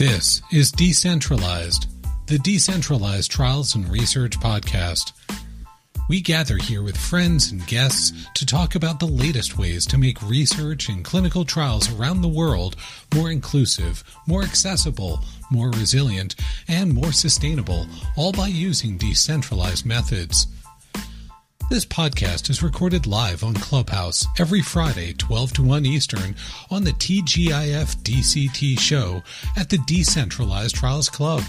This is Decentralized, the Decentralized Trials and Research Podcast. We gather here with friends and guests to talk about the latest ways to make research and clinical trials around the world more inclusive, more accessible, more resilient, and more sustainable, all by using decentralized methods. This podcast is recorded live on Clubhouse every Friday, 12 to 1 Eastern, on the TGIF DCT show at the Decentralized Trials Club.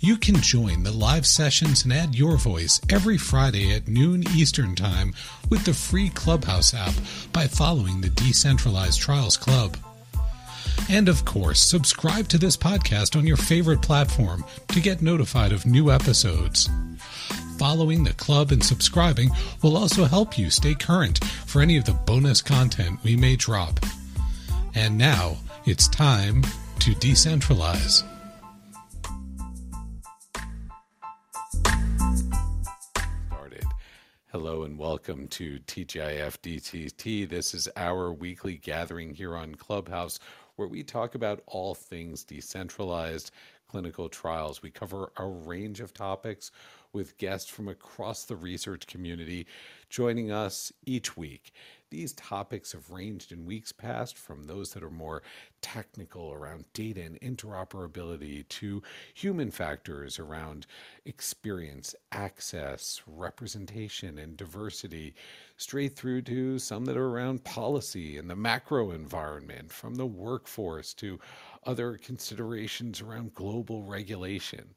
You can join the live sessions and add your voice every Friday at noon Eastern Time with the free Clubhouse app by following the Decentralized Trials Club. And of course, subscribe to this podcast on your favorite platform to get notified of new episodes. Following the club and subscribing will also help you stay current for any of the bonus content we may drop. And now it's time to decentralize. Started. Hello and welcome to TGIF DCT. This is our weekly gathering here on Clubhouse where we talk about all things decentralized clinical trials. We cover a range of topics with guests from across the research community joining us each week. These topics have ranged in weeks past from those that are more technical around data and interoperability to human factors around experience, access, representation, and diversity, straight through to some that are around policy and the macro environment, from the workforce to other considerations around global regulation.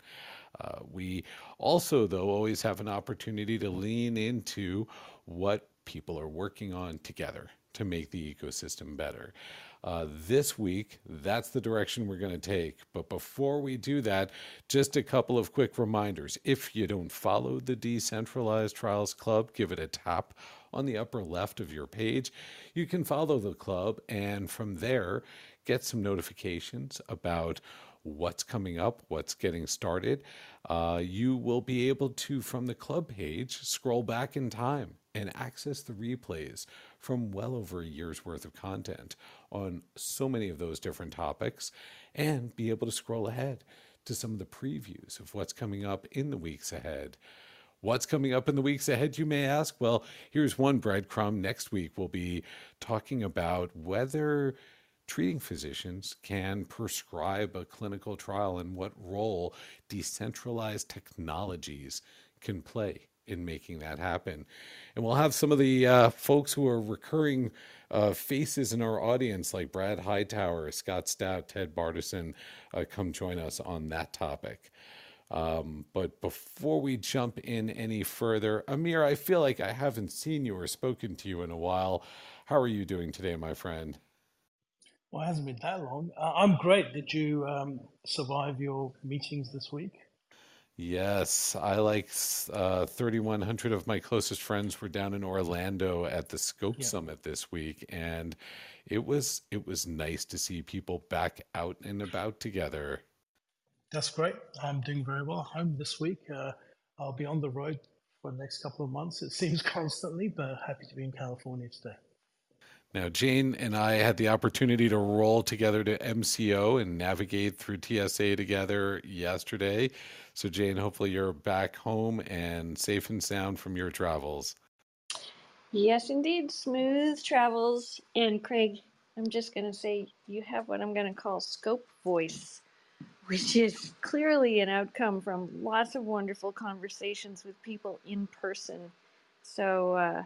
Uh, we also, though, always have an opportunity to lean into what people are working on together to make the ecosystem better. Uh, this week, that's the direction we're going to take. But before we do that, just a couple of quick reminders. If you don't follow the Decentralized Trials Club, give it a tap on the upper left of your page. You can follow the club, and from there, get some notifications about what's coming up, what's getting started. Uh, you will be able to, from the club page, scroll back in time and access the replays from well over a year's worth of content on so many of those different topics and be able to scroll ahead to some of the previews of what's coming up in the weeks ahead. What's coming up in the weeks ahead, you may ask? Well, here's one breadcrumb. Next week, we'll be talking about whether treating physicians can prescribe a clinical trial and what role decentralized technologies can play in making that happen. And we'll have some of the uh, folks who are recurring uh, faces in our audience, like Brad Hightower, Scott Stout, Ted Bartison, uh, come join us on that topic. Um, but before we jump in any further, Amir, I feel like I haven't seen you or spoken to you in a while. How are you doing today, my friend? Well, it hasn't been that long. Uh, I'm great. Did you um, survive your meetings this week? Yes, I like uh, 3,100 of my closest friends were down in Orlando at the Scope yeah. Summit this week, and it was it was nice to see people back out and about together. That's great. I'm doing very well. Home this week. Uh, I'll be on the road for the next couple of months. It seems constantly, but happy to be in California today. Now, Jane and I had the opportunity to roll together to MCO and navigate through TSA together yesterday. So, Jane, hopefully you're back home and safe and sound from your travels. Yes, indeed. Smooth travels. And, Craig, I'm just going to say you have what I'm going to call scope voice, which is clearly an outcome from lots of wonderful conversations with people in person. So, uh,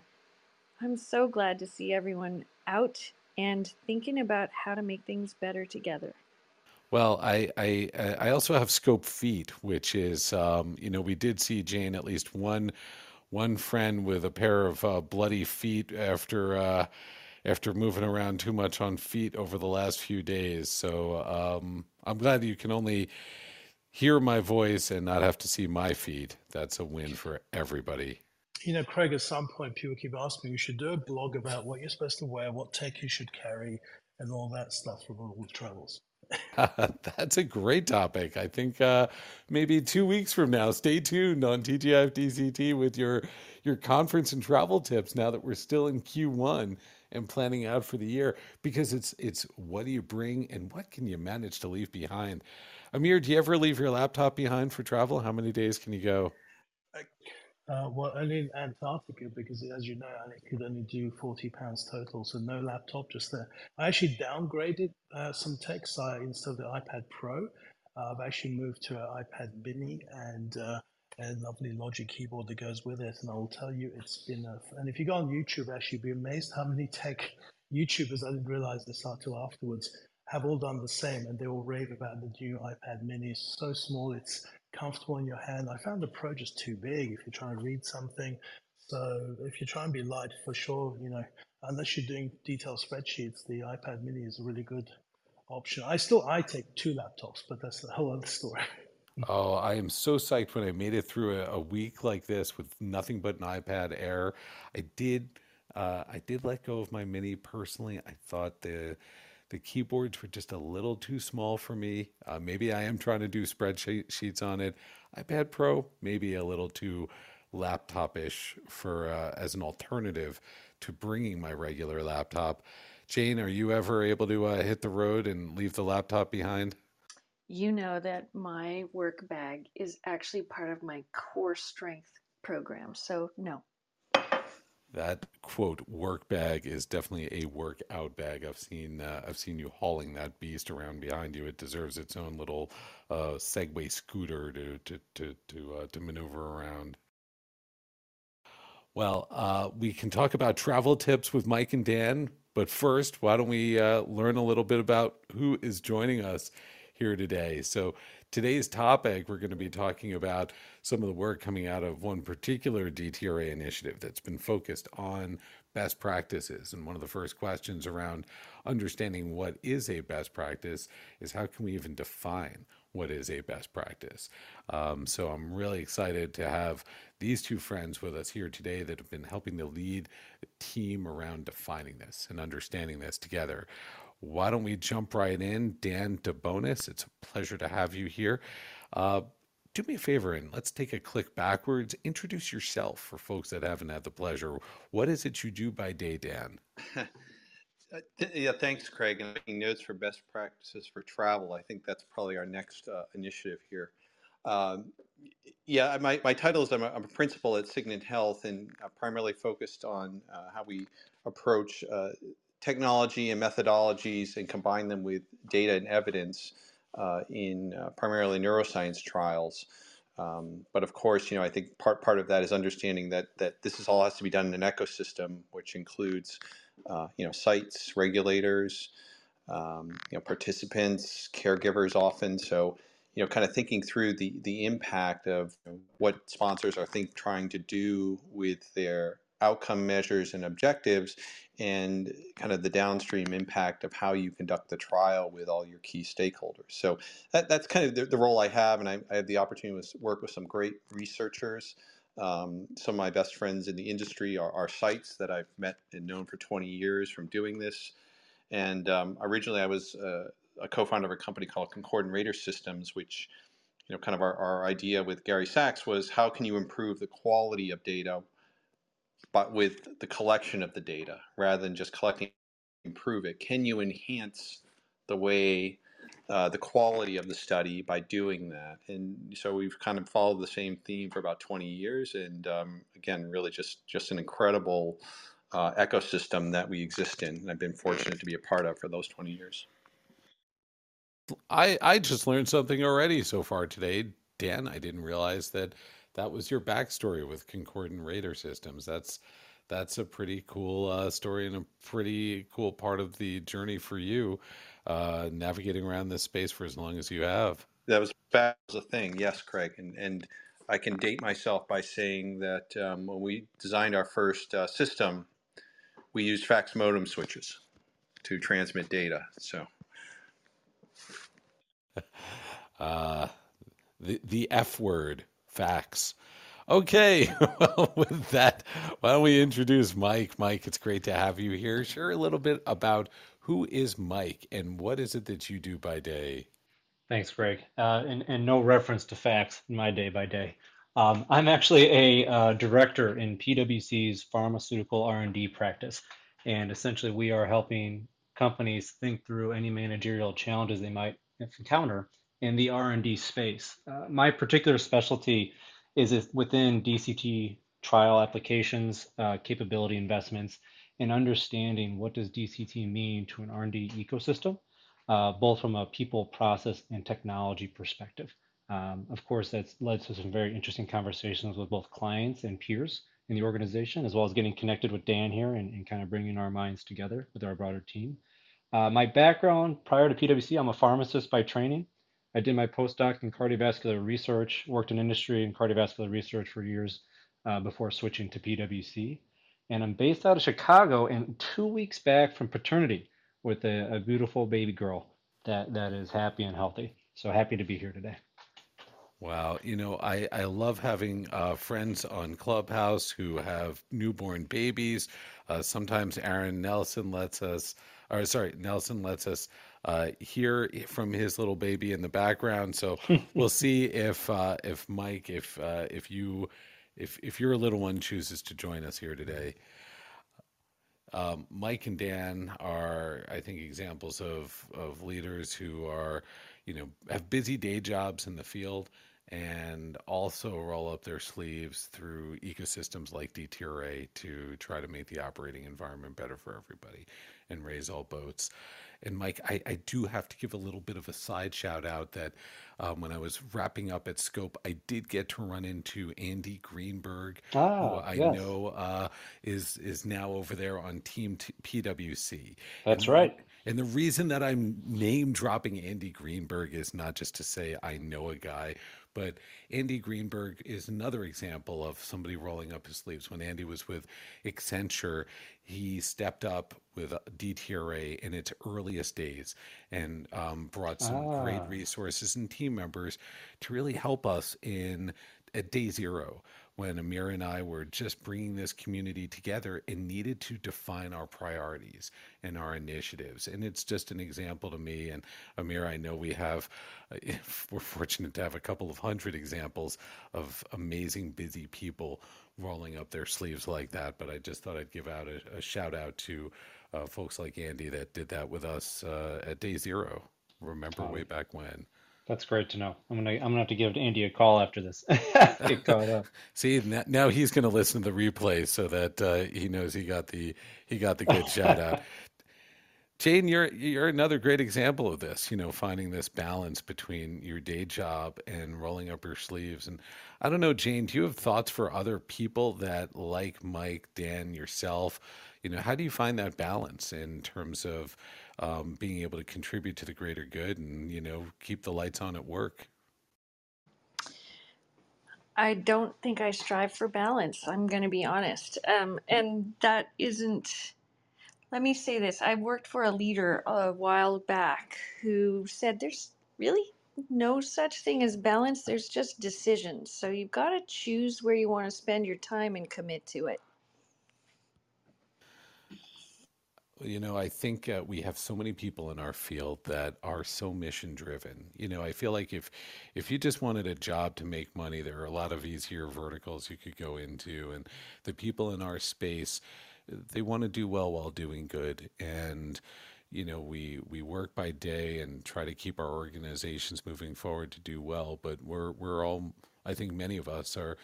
I'm so glad to see everyone out and thinking about how to make things better together. Well, I I I also have Scope Feet, which is um, you know we did see Jane at least one one friend with a pair of uh, bloody feet after uh, after moving around too much on feet over the last few days. So um, I'm glad you can only hear my voice and not have to see my feet. That's a win for everybody you know, Craig, at some point, people keep asking me, you should do a blog about what you're supposed to wear, what tech you should carry, and all that stuff from all the travels. That's a great topic. I think uh, maybe two weeks from now, stay tuned on TGIF DCT with your your conference and travel tips. Now that we're still in Q1 and planning out for the year, because it's it's what do you bring and what can you manage to leave behind. Amir, do you ever leave your laptop behind for travel? How many days can you go? Uh, well, only in Antarctica because, as you know, I could only do 40 pounds total, so no laptop, just there. I actually downgraded uh, some. So I, instead of the iPad Pro, uh, I've actually moved to an iPad Mini and uh, a lovely Logic keyboard that goes with it. And I will tell you, it's been a. And if you go on YouTube, actually, you'd be amazed how many tech YouTubers I didn't realize this until afterwards have all done the same, and they all rave about the new iPad Mini. It's so small, it's comfortable in your hand. I found the Pro just too big if you're trying to read something. So if you try and be light, for sure, you know, unless you're doing detailed spreadsheets, the iPad Mini is a really good option. I still I take two laptops, but that's a whole other story. Oh, I am so psyched when I made it through a, a week like this with nothing but an iPad Air. I did, uh, I did let go of my Mini personally. I thought the the keyboards were just a little too small for me. Uh, maybe I am trying to do spreadsheets on it. iPad Pro, maybe a little too laptop-ish for uh, as an alternative to bringing my regular laptop. Jane, are you ever able to uh, hit the road and leave the laptop behind? You know that my work bag is actually part of my core strength program. So, no, that quote work bag is definitely a workout bag. I've seen uh, I've seen you hauling that beast around behind you. It deserves its own little uh, Segway scooter to to to to, uh, to maneuver around. Well, uh, we can talk about travel tips with Mike and Dan, but first, why don't we uh, learn a little bit about who is joining us here today? So today's topic, we're going to be talking about some of the work coming out of one particular DTRA initiative that's been focused on best practices. And one of the first questions around understanding what is a best practice is how can we even define what is a best practice? Um, so I'm really excited to have these two friends with us here today that have been helping to lead a team around defining this and understanding this together. Why don't we jump right in? Dan DeBonis, it's a pleasure to have you here. Uh, do me a favor and let's take a click backwards. Introduce yourself for folks that haven't had the pleasure. What is it you do by day, Dan? Yeah, thanks, Craig. And making notes for best practices for travel. I think that's probably our next uh, initiative here. Um, yeah, my, my title is I'm a, I'm a principal at Signant Health and uh, primarily focused on uh, how we approach uh, technology and methodologies and combine them with data and evidence uh, in uh, primarily neuroscience trials. Um, but of course, you know, I think part part of that is understanding that that this is all has to be done in an ecosystem, which includes, uh, you know, sites, regulators, um, you know, participants, caregivers, often. So, you know, kind of thinking through the the impact of what sponsors are think trying to do with their outcome measures and objectives and kind of the downstream impact of how you conduct the trial with all your key stakeholders. So that, that's kind of the, the role I have, and I, I, have the opportunity to work with some great researchers. Um, some of my best friends in the industry are, are, sites that I've met and known for 20 years from doing this. And um, originally, I was uh, a co-founder of a company called Concordant Rater Systems, which you know, kind of our, our idea with Gary Sachs was how can you improve the quality of data but with the collection of the data rather than just collecting improve it can you enhance the way uh, the quality of the study by doing that? And so we've kind of followed the same theme for about 20 years and um, again really just just an incredible uh, ecosystem that we exist in and i've been fortunate to be a part of for those 20 years. I i just learned something already so far today. Dan i didn't realize that that was your backstory with Concordant Rater Systems. That's that's a pretty cool uh, story and a pretty cool part of the journey for you, uh, navigating around this space for as long as you have. That was that was a thing, yes, Craig, and and I can date myself by saying that um, when we designed our first uh, system, we used fax modem switches to transmit data. So. Uh, the the F word Facts. Okay, well, with that, why don't we introduce Mike? Mike, it's great to have you here. Share a little bit about Who is Mike, and what is it that you do by day? Thanks, Greg. Uh, and, and no reference to facts in my day by day. Um, I'm actually a uh, director in PwC's pharmaceutical R&D practice, and essentially we are helping companies think through any managerial challenges they might encounter in the R&D space. Uh, my particular specialty is within DCT trial applications, uh, capability investments, and understanding what does DCT mean to an R&D ecosystem, uh, both from a people, process, and technology perspective. Um, of course, that's led to some very interesting conversations with both clients and peers in the organization, as well as getting connected with Dan here and, and kind of bringing our minds together with our broader team. Uh, my background prior to PwC, I'm a pharmacist by training. I did my postdoc in cardiovascular research, worked in industry in cardiovascular research for years uh, before switching to PwC. And I'm based out of Chicago and two weeks back from paternity with a, a beautiful baby girl that, that is happy and healthy. So happy to be here today. Wow. You know, I, I love having uh, friends on Clubhouse who have newborn babies. Uh, sometimes Aaron Nelson lets us, or sorry, Nelson lets us uh, hear from his little baby in the background. So we'll see if uh, if Mike, if uh, if you, if if your little one chooses to join us here today. Um, Mike and Dan are, I think, examples of of leaders who are, you know, have busy day jobs in the field and also roll up their sleeves through ecosystems like DTRA to try to make the operating environment better for everybody and raise all boats. And Mike, I, I do have to give a little bit of a side shout out that um, when I was wrapping up at Scope, I did get to run into Andy Greenberg, ah, who I yes. know uh, is is now over there on Team T- PwC. That's and right. And the reason that I'm name dropping Andy Greenberg is not just to say I know a guy but Andy Greenberg is another example of somebody rolling up his sleeves. When Andy was with Accenture, he stepped up with DTRA in its earliest days and um, brought some ah. great resources and team members to really help us in at day zero when Amir and I were just bringing this community together and needed to define our priorities and our initiatives. And it's just an example to me. And Amir, I know we have, we're fortunate to have a couple of hundred examples of amazing, busy people rolling up their sleeves like that. But I just thought I'd give out a, a shout out to uh, folks like Andy that did that with us uh, at day zero. Remember way back when. That's great to know. I'm gonna I'm gonna have to give Andy a call after this. Get caught up. See now he's gonna listen to the replay so that uh, he knows he got the he got the good shout out. Jane, you're you're another great example of this. You know, finding this balance between your day job and rolling up your sleeves. And I don't know, Jane, do you have thoughts for other people that like Mike, Dan, yourself? You know, how do you find that balance in terms of um, being able to contribute to the greater good and you know keep the lights on at work I don't think I strive for balance. I'm going to be honest. Um, and that isn't, let me say this. I worked for a leader a while back who said there's really no such thing as balance, there's just decisions. So you've got to choose where you want to spend your time and commit to it. You know, I think uh, we have so many people in our field that are so mission driven. You know, I feel like if if you just wanted a job to make money, there are a lot of easier verticals you could go into, and the people in our space, they want to do well while doing good, and you know, we we work by day and try to keep our organizations moving forward to do well, but we're we're all, I think, many of us are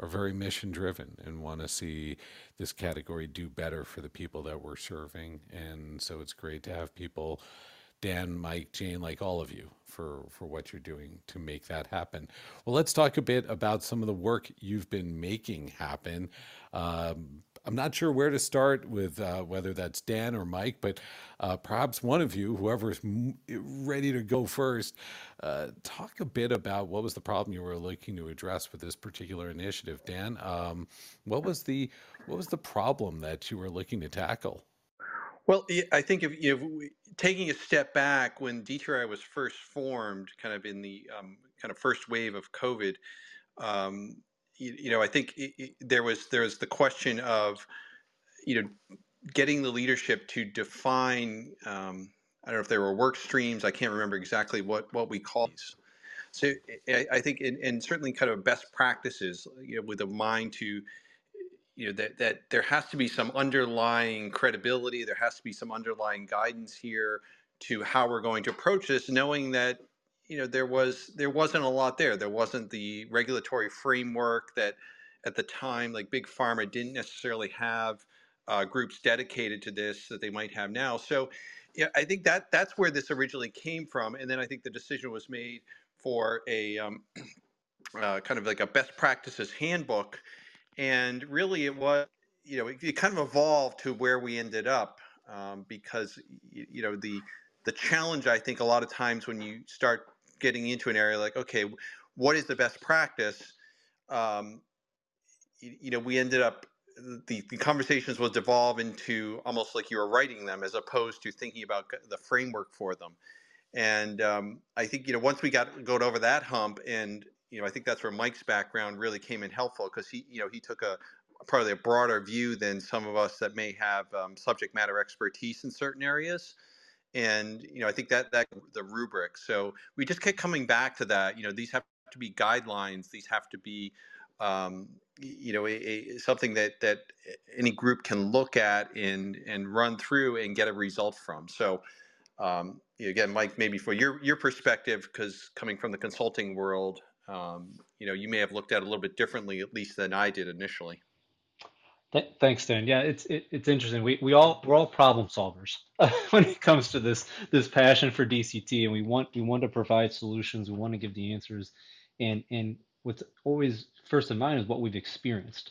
are very mission driven and want to see this category do better for the people that we're serving. And so it's great to have people, Dan, Mike, Jane, like all of you, for, for what you're doing to make that happen. Well, let's talk a bit about some of the work you've been making happen. Um, I'm not sure where to start with uh, whether that's Dan or Mike, but uh, perhaps one of you, whoever's ready to go first, uh, talk a bit about what was the problem you were looking to address with this particular initiative. Dan, um, what was the what was the problem that you were looking to tackle? Well, I think if you know, taking a step back, when DTRA was first formed, kind of in the um, kind of first wave of COVID, um, you, you know, I think it, it, there was there was the question of, you know, getting the leadership to define. Um, I don't know if there were work streams. I can't remember exactly what what we call these. So I, I think, in, and certainly, kind of best practices, you know, with a mind to you know that that there has to be some underlying credibility there has to be some underlying guidance here to how we're going to approach this knowing that you know there was there wasn't a lot there. There wasn't the regulatory framework that at the time like big pharma didn't necessarily have uh, groups dedicated to this that they might have now. So yeah i think that that's where this originally came from. And then i think the decision was made for a um, uh, kind of like a best practices handbook. And really it was you know it, it kind of evolved to where we ended up um, because you, you know the the challenge I think a lot of times when you start getting into an area like okay what is the best practice um, you, you know we ended up the, the conversations will devolve into almost like you were writing them as opposed to thinking about the framework for them and um, I think you know once we got got over that hump and you know, I think that's where Mike's background really came in helpful because he, you know, he took a probably a broader view than some of us that may have um, subject matter expertise in certain areas. And you know, I think that that the rubric. So we just kept coming back to that. You know, these have to be guidelines. These have to be, um, you know, a, a, something that that any group can look at and and run through and get a result from. So um, again, Mike, maybe for your your perspective, because coming from the consulting world, um, you know, you may have looked at a little bit differently, at least than I did initially. Th thanks, Dan. Yeah, it's it, it's interesting. We we all we're all problem solvers when it comes to this this passion for DCT, and we want we want to provide solutions. We want to give the answers, and and what's always first in mind is what we've experienced.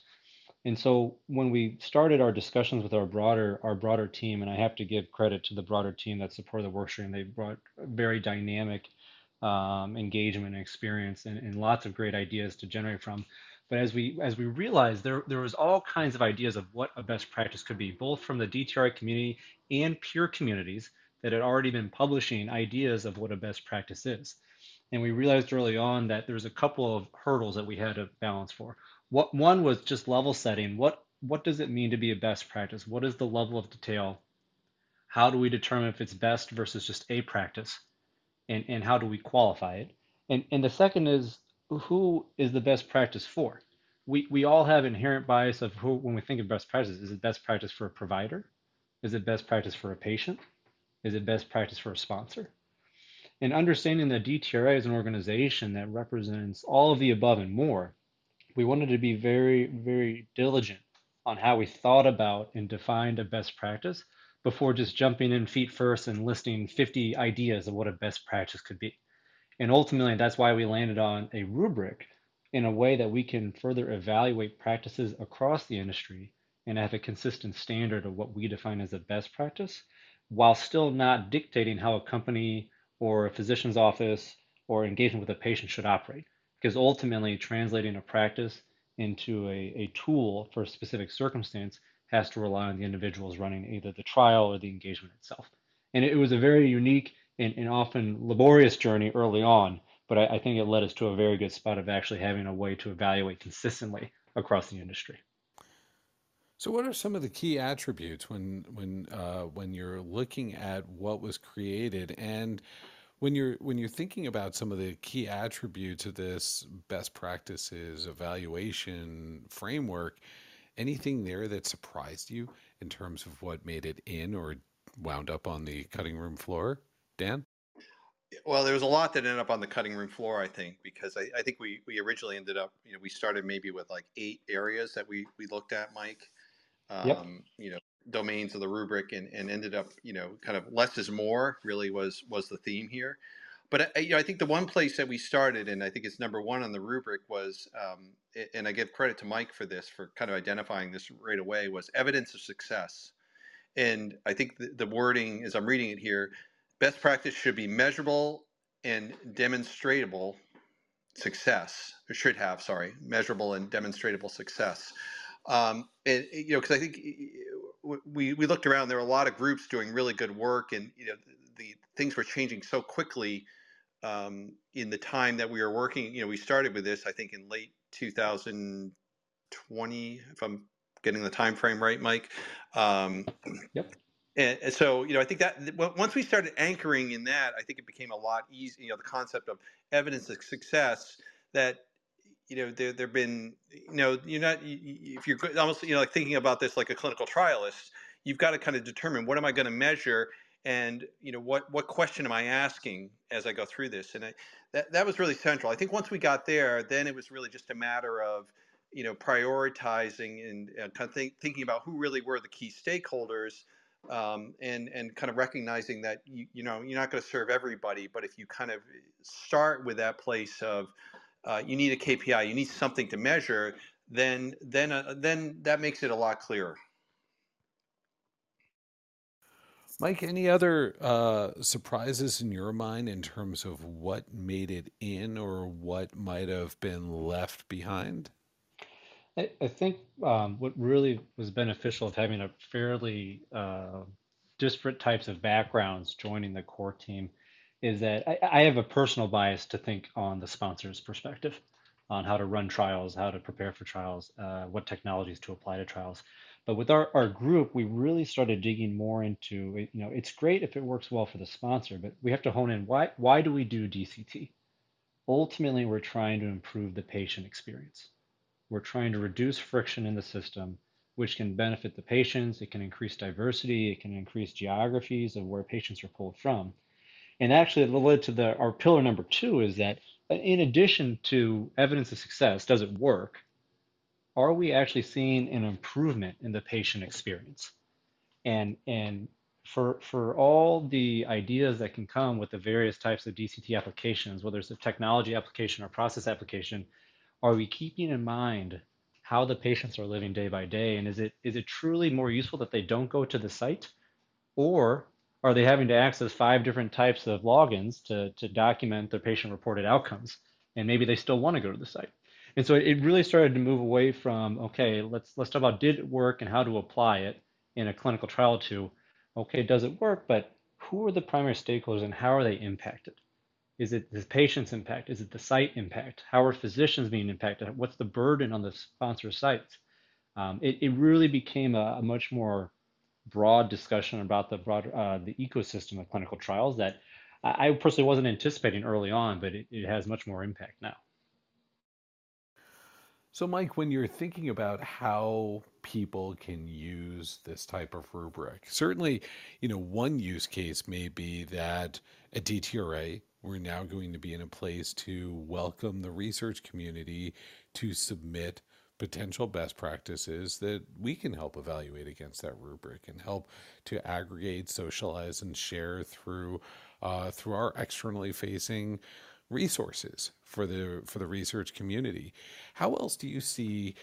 And so when we started our discussions with our broader our broader team, and I have to give credit to the broader team that supported the workstream, they brought very dynamic um, engagement and experience and, and, lots of great ideas to generate from. But as we as we realized, there there was all kinds of ideas of what a best practice could be, both from the DTRA community and peer communities that had already been publishing ideas of what a best practice is. And we realized early on that there's a couple of hurdles that we had to balance for. What one was just level setting. What what does it mean to be a best practice? What is the level of detail? How do we determine if it's best versus just a practice? and, and how do we qualify it? And, and the second is who is the best practice for? We, we all have inherent bias of who, when we think of best practice, is it best practice for a provider? Is it best practice for a patient? Is it best practice for a sponsor? And understanding that DTRA is an organization that represents all of the above and more, we wanted to be very, very diligent on how we thought about and defined a best practice before just jumping in feet first and listing 50 ideas of what a best practice could be. And ultimately, that's why we landed on a rubric in a way that we can further evaluate practices across the industry and have a consistent standard of what we define as a best practice while still not dictating how a company or a physician's office or engagement with a patient should operate. Because ultimately, translating a practice into a, a tool for a specific circumstance has to rely on the individuals running either the trial or the engagement itself. And it was a very unique and, and often laborious journey early on, but I, I, think it led us to a very good spot of actually having a way to evaluate consistently across the industry. So, what are some of the key attributes when when uh, when you're looking at what was created, and when you're when you're thinking about some of the key attributes of this best practices evaluation framework? anything there that surprised you in terms of what made it in or wound up on the cutting room floor, Dan? Well, there was a lot that ended up on the cutting room floor, I think, because I, I, think we, we originally ended up, you know, we started maybe with like eight areas that we, we looked at, Mike. Um, yep. You know, domains of the rubric and, and ended up, you know, kind of less is more really was was the theme here. But I, you know, I think the one place that we started, and I think it's number one on the rubric, was, um, and I give credit to Mike for this, for kind of identifying this right away, was evidence of success. And I think the, the wording, as I'm reading it here, best practice should be measurable and demonstrable success, or should have, sorry, measurable and demonstrable success. Um, and you know, because I think we we looked around, there were a lot of groups doing really good work, and you know, the things were changing so quickly um, in the time that we were working. You know, we started with this, I think, in late 2020, if I'm getting the time frame right, Mike. Um, Yep. And, and so, you know, I think that once we started anchoring in that, I think it became a lot easier. You know, the concept of evidence of success that you know there there've been you know you're not if you're almost you know like thinking about this like a clinical trialist you've got to kind of determine what am i going to measure and you know what what question am i asking as i go through this and I, that that was really central i think once we got there then it was really just a matter of you know prioritizing and uh, kind of think, thinking about who really were the key stakeholders um, and and kind of recognizing that you you know you're not going to serve everybody but if you kind of start with that place of uh, you need a KPI, you need something to measure, then then uh, then that makes it a lot clearer. Mike, any other uh, surprises in your mind in terms of what made it in or what might have been left behind? I, I think um, what really was beneficial of having a fairly uh, disparate types of backgrounds joining the core team is that I, I have a personal bias to think on the sponsor's perspective on how to run trials, how to prepare for trials, uh, what technologies to apply to trials. But with our, our group, we really started digging more into, you know, it's great if it works well for the sponsor, but we have to hone in why, why do we do DCT? Ultimately, we're trying to improve the patient experience. We're trying to reduce friction in the system, which can benefit the patients. It can increase diversity. It can increase geographies of where patients are pulled from. And actually, it led to the our pillar number two is that uh, in addition to evidence of success, does it work? Are we actually seeing an improvement in the patient experience? And and for for all the ideas that can come with the various types of DCT applications, whether it's a technology application or process application, are we keeping in mind how the patients are living day by day? And is it is it truly more useful that they don't go to the site? Or are they having to access five different types of logins to, to document their patient reported outcomes? And maybe they still want to go to the site. And so it really started to move away from, okay, let's let's talk about did it work and how to apply it in a clinical trial to, okay, does it work, but who are the primary stakeholders and how are they impacted? Is it the patient's impact? Is it the site impact? How are physicians being impacted? What's the burden on the sponsor sites? Um, it, it really became a, a much more broad discussion about the broad uh, the ecosystem of clinical trials that I personally wasn't anticipating early on, but it, it has much more impact now. So, Mike, when you're thinking about how people can use this type of rubric, certainly, you know, one use case may be that a DTRA, we're now going to be in a place to welcome the research community to submit potential best practices that we can help evaluate against that rubric and help to aggregate, socialize, and share through uh, through our externally facing resources for the for the research community. How else do you see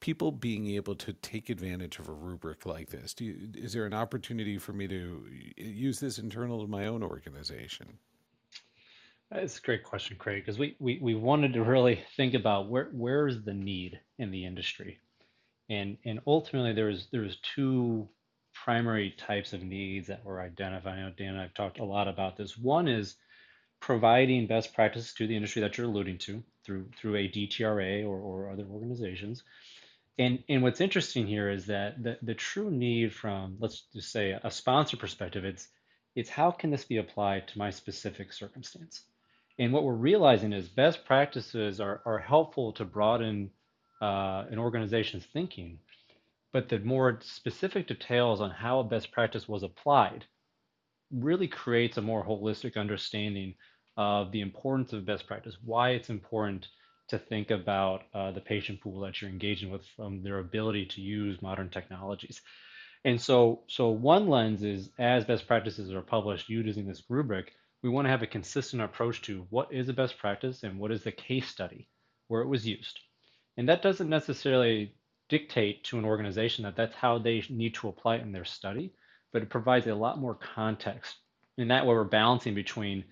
people being able to take advantage of a rubric like this? You, is there an opportunity for me to use this internal to my own organization? That's a great question, Craig, because we, we, we wanted to really think about where where is the need in the industry. And and ultimately there was there was two primary types of needs that we're identifying. Dan and I've talked a lot about this. One is providing best practices to the industry that you're alluding to through through a DTRA or, or other organizations. And and what's interesting here is that the, the true need from let's just say a sponsor perspective, it's it's how can this be applied to my specific circumstance? And what we're realizing is best practices are, are helpful to broaden uh, an organization's thinking, but the more specific details on how a best practice was applied really creates a more holistic understanding of the importance of best practice, why it's important to think about uh, the patient pool that you're engaging with from their ability to use modern technologies. And so, so one lens is as best practices are published using this rubric, we want to have a consistent approach to what is a best practice and what is the case study where it was used. And that doesn't necessarily dictate to an organization that that's how they need to apply it in their study, but it provides a lot more context. In that way, we're balancing between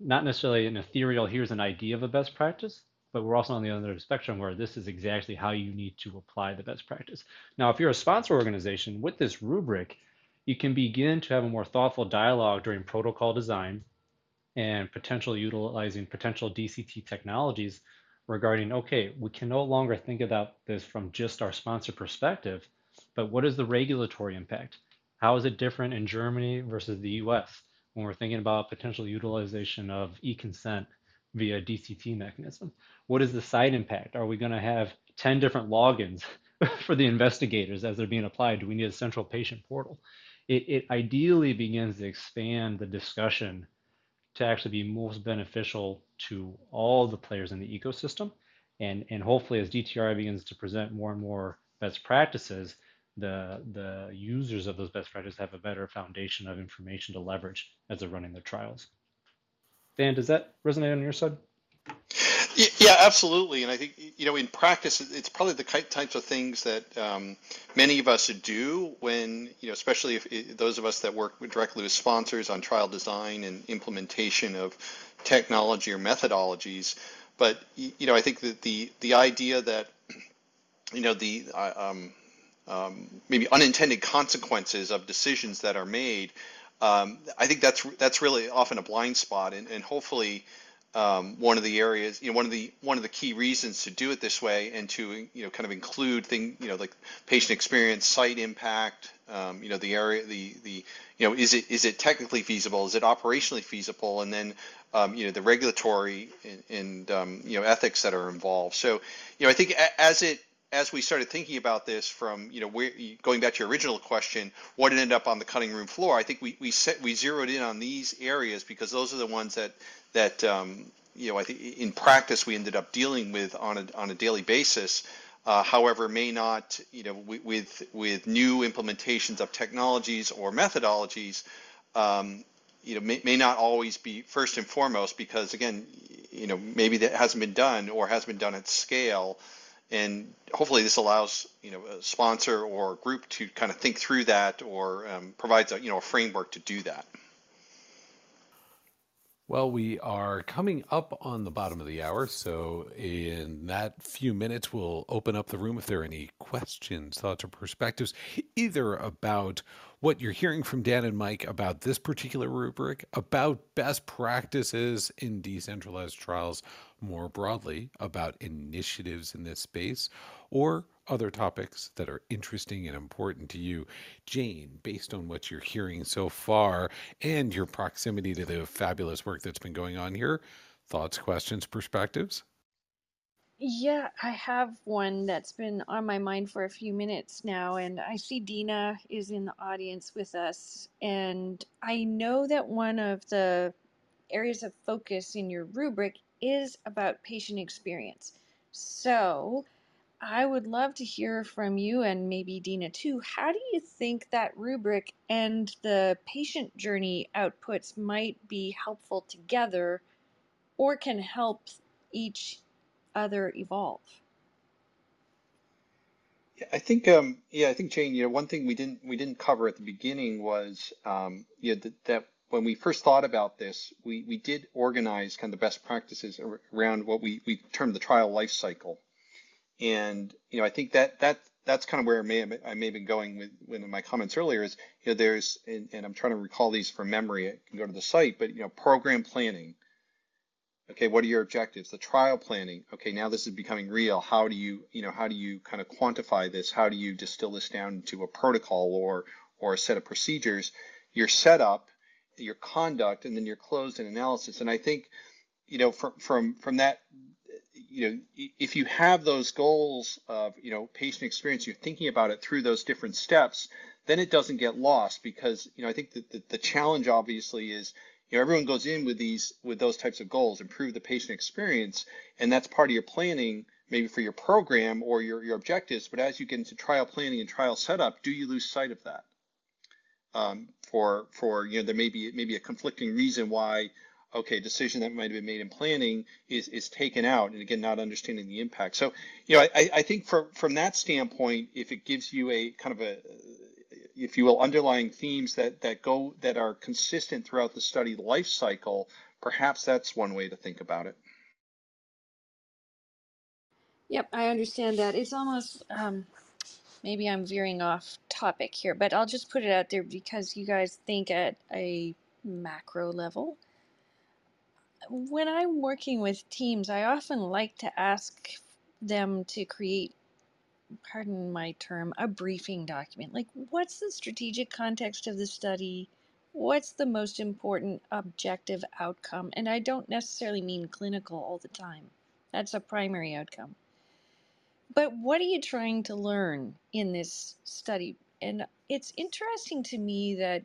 not necessarily an ethereal, here's an idea of a best practice, but we're also on the other spectrum where this is exactly how you need to apply the best practice. Now, if you're a sponsor organization with this rubric, you can begin to have a more thoughtful dialogue during protocol design and potential utilizing potential DCT technologies regarding okay, we can no longer think about this from just our sponsor perspective, but what is the regulatory impact? How is it different in Germany versus the US when we're thinking about potential utilization of e consent via DCT mechanism? What is the side impact? Are we going to have 10 different logins for the investigators as they're being applied? Do we need a central patient portal? It, it ideally begins to expand the discussion to actually be most beneficial to all the players in the ecosystem. And, and hopefully, as DTRA begins to present more and more best practices, the, the users of those best practices have a better foundation of information to leverage as they're running their trials. Dan, does that resonate on your side? Yeah, absolutely. And I think, you know, in practice, it's probably the types of things that um, many of us do when, you know, especially if those of us that work directly with sponsors on trial design and implementation of technology or methodologies. But, you know, I think that the, the idea that, you know, the uh, um, um, maybe unintended consequences of decisions that are made, um, I think that's that's really often a blind spot, and, and hopefully um, one of the areas, you know, one of the one of the key reasons to do it this way and to you know kind of include thing, you know, like patient experience, site impact, um, you know, the area, the the you know, is it is it technically feasible? Is it operationally feasible? And then um, you know the regulatory and, and um, you know ethics that are involved. So you know, I think as it as we started thinking about this from you know where, going back to your original question what ended up on the cutting room floor i think we we set we zeroed in on these areas because those are the ones that that um, you know I think in practice we ended up dealing with on a on a daily basis. Uh, however, may not you know with with new implementations of technologies or methodologies. Um, you know, may, may not always be first and foremost because again, you know, maybe that hasn't been done or has been done at scale and hopefully this allows you know a sponsor or a group to kind of think through that or um, provides a you know a framework to do that. Well, we are coming up on the bottom of the hour, so in that few minutes, we'll open up the room if there are any questions, thoughts, or perspectives, either about what you're hearing from Dan and Mike about this particular rubric, about best practices in decentralized trials more broadly, about initiatives in this space, or other topics that are interesting and important to you. Jane, based on what you're hearing so far and your proximity to the fabulous work that's been going on here, thoughts, questions, perspectives? Yeah, I have one that's been on my mind for a few minutes now, and I see Dina is in the audience with us. And I know that one of the areas of focus in your rubric is about patient experience. So, I would love to hear from you and maybe Dina too. How do you think that rubric and the patient journey outputs might be helpful together or can help each other evolve? Yeah, I think um, yeah, I think Jane, you know, one thing we didn't we didn't cover at the beginning was um, you know, that, that when we first thought about this, we, we did organize kind of the best practices around what we, we termed the trial life cycle. And you know, I think that that that's kind of where I may have, I may have been going with, with my comments earlier is you know there's and, and I'm trying to recall these from memory. I can go to the site, but you know, program planning. Okay, what are your objectives? The trial planning. Okay, now this is becoming real. How do you you know how do you kind of quantify this? How do you distill this down into a protocol or or a set of procedures? Your setup, your conduct, and then your closed and analysis. And I think you know from from from that you know, if you have those goals of, you know, patient experience, you're thinking about it through those different steps, then it doesn't get lost because, you know, I think that the, the challenge obviously is, you know, everyone goes in with these, with those types of goals, improve the patient experience, and that's part of your planning, maybe for your program or your, your objectives. But as you get into trial planning and trial setup, do you lose sight of that? Um, for, for, you know, there may be, maybe a conflicting reason why okay, decision that might have been made in planning is is taken out, and again, not understanding the impact. So, you know, I, I think from from that standpoint, if it gives you a kind of a, if you will, underlying themes that that go that are consistent throughout the study life cycle, perhaps that's one way to think about it. Yep, I understand that. It's almost um, maybe I'm veering off topic here, but I'll just put it out there because you guys think at a macro level when I'm working with teams, I often like to ask them to create, pardon my term, a briefing document. Like, what's the strategic context of the study? What's the most important objective outcome? And I don't necessarily mean clinical all the time, that's a primary outcome. But what are you trying to learn in this study? And it's interesting to me that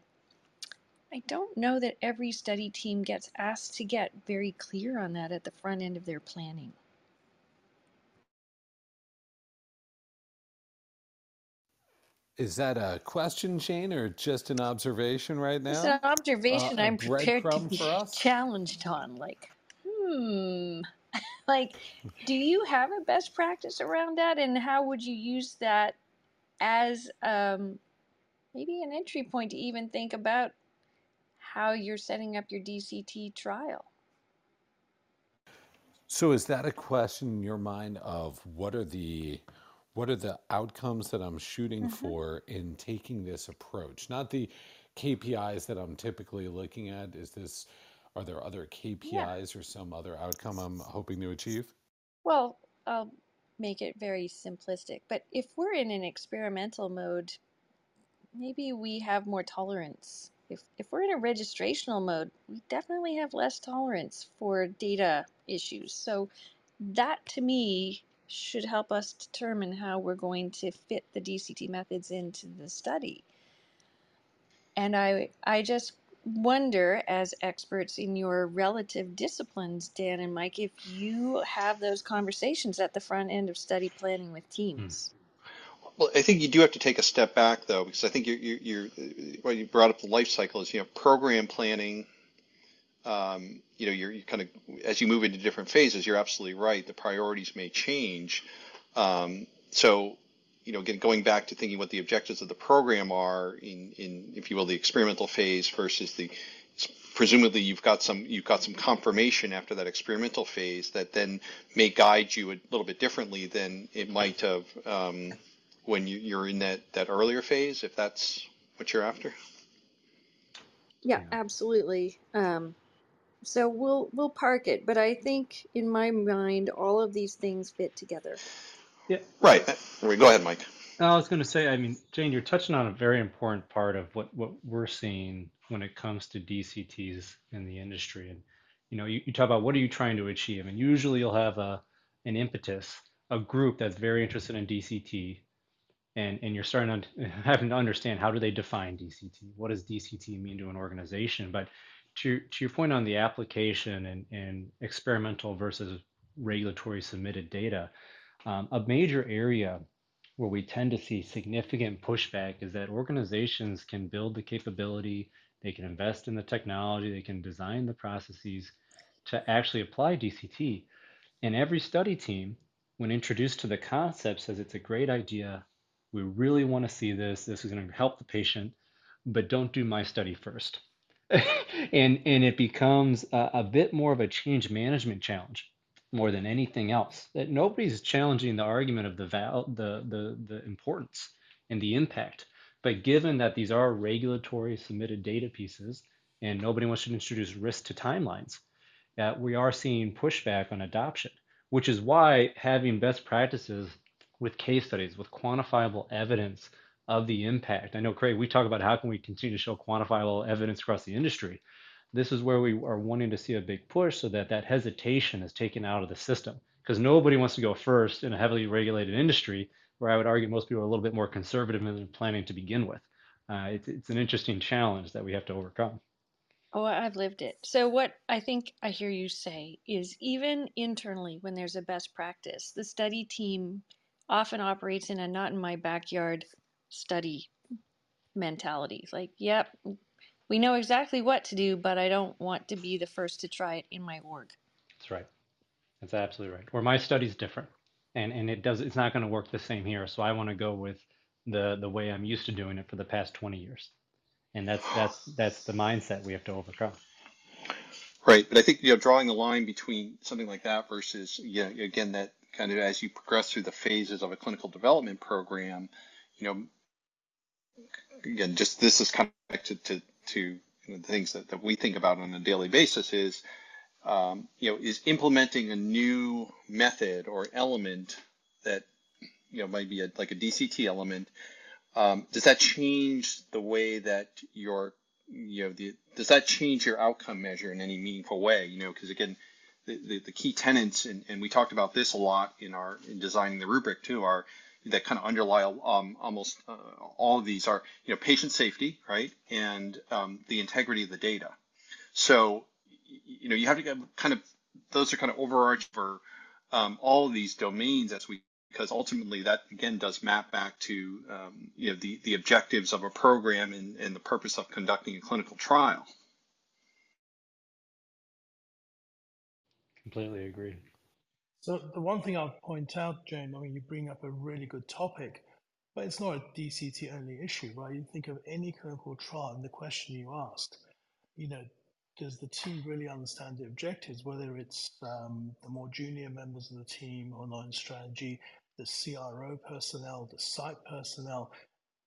I don't know that every study team gets asked to get very clear on that at the front end of their planning. Is that a question, Jane, or just an observation right now? It's an observation Uh, I'm prepared to be challenged on. Like, hmm, like, do you have a best practice around that? And how would you use that as um, maybe an entry point to even think about how you're setting up your DCT trial? So is that a question in your mind of what are the what are the outcomes that I'm shooting hmm for in taking this approach? Not the KPIs that I'm typically looking at. Is this are there other Yeah. KPIs or some other outcome I'm hoping to achieve? Well, I'll make it very simplistic, but if we're in an experimental mode, maybe we have more tolerance. If, if we're in a registrational mode, we definitely have less tolerance for data issues. So that to me should help us determine how we're going to fit the DCT methods into the study. And I I just wonder as experts in your relative disciplines, Dan and Mike, if you have those conversations at the front end of study planning with Hmm. teams. Well, I think you do have to take a step back though, because I think you're, you're, you're well, you brought up the life cycle is, you know, program planning, um, you know, you're you kind of, as you move into different phases, you're absolutely right. The priorities may change. Um, so, you know, again, going back to thinking what the objectives of the program are in, in, if you will, the experimental phase versus the, presumably you've got some, you've got some confirmation after that experimental phase that then may guide you a little bit differently than it might have, um, when you, you're in that, that earlier phase, if that's what you're after. Yeah, Yeah. absolutely. Um, so we'll we'll park it, but I think in my mind all of these things fit together. Yeah. Right. Go ahead, Mike. I was going to say, I mean, Jane, you're touching on a very important part of what, what we're seeing when it comes to DCTs in the industry. And, you know, you, you talk about what are you trying to achieve? And usually you'll have a, an impetus, a group that's very interested in DCT, and, and you're starting to having to understand how do they define DCT? What does DCT mean to an organization? But to, your- to your point on the application and, and experimental versus regulatory submitted data, um, a major area where we tend to see significant pushback is that organizations can build the capability, they can invest in the technology, they can design the processes to actually apply DCT. And every study team, when introduced to the concept, says it's a great idea. We really want to see this. This is going to help the patient, but don't do my study first. and and it becomes a, a bit more of a change management challenge more than anything else. That nobody's challenging the argument of the val the the the importance and the impact. But given that these are regulatory submitted data pieces and nobody wants to introduce risk to timelines, that we are seeing pushback on adoption, which is why having best practices with case studies, with quantifiable evidence of the impact. I know, Craig, we talk about how can we continue to show quantifiable evidence across the industry. This is where we are wanting to see a big push so that that hesitation is taken out of the system because nobody wants to go first in a heavily regulated industry where I would argue most people are a little bit more conservative in planning to begin with. Uh, it's, it's an interesting challenge that we have to overcome. Oh, I've lived it. So what I think I hear you say is even internally when there's a best practice, the study team often operates in a not in my backyard study mentality. Like, yep, we know exactly what to do, but I don't want to be the first to try it in my org. That's right. That's absolutely right. Or my study's different, and and it does. It's not going to work the same here. So I want to go with the the way I'm used to doing it for the past 20 years, and that's that's that's the mindset we have to overcome. Right, but I think you know drawing a line between something like that versus yeah again that kind of as you progress through the phases of a clinical development program, you know again just this is kind of connected to to you know, the things that, that we think about on a daily basis is um, you know, is implementing a new method or element that, you know, might be a, like a DCT element. Um, does that change the way that your, you know, the, does that change your outcome measure in any meaningful way? You know, because again, the, the, the, key tenets, and, and we talked about this a lot in our in designing the rubric too, are that kind of underlie um, almost uh, all of these are, you know, patient safety, right, and um, the integrity of the data. So you know, you have to get kind of those are kind of overarching for um, all of these domains as we because ultimately that again does map back to um, you know the the objectives of a program and, and the purpose of conducting a clinical trial. Completely agree. So the one thing I'll point out, Jane, I mean, you bring up a really good topic, but it's not a DCT only issue, right? You think of any clinical trial and the question you asked, you know, does the team really understand the objectives, whether it's um, the more junior members of the team in strategy, the CRO personnel, the site personnel,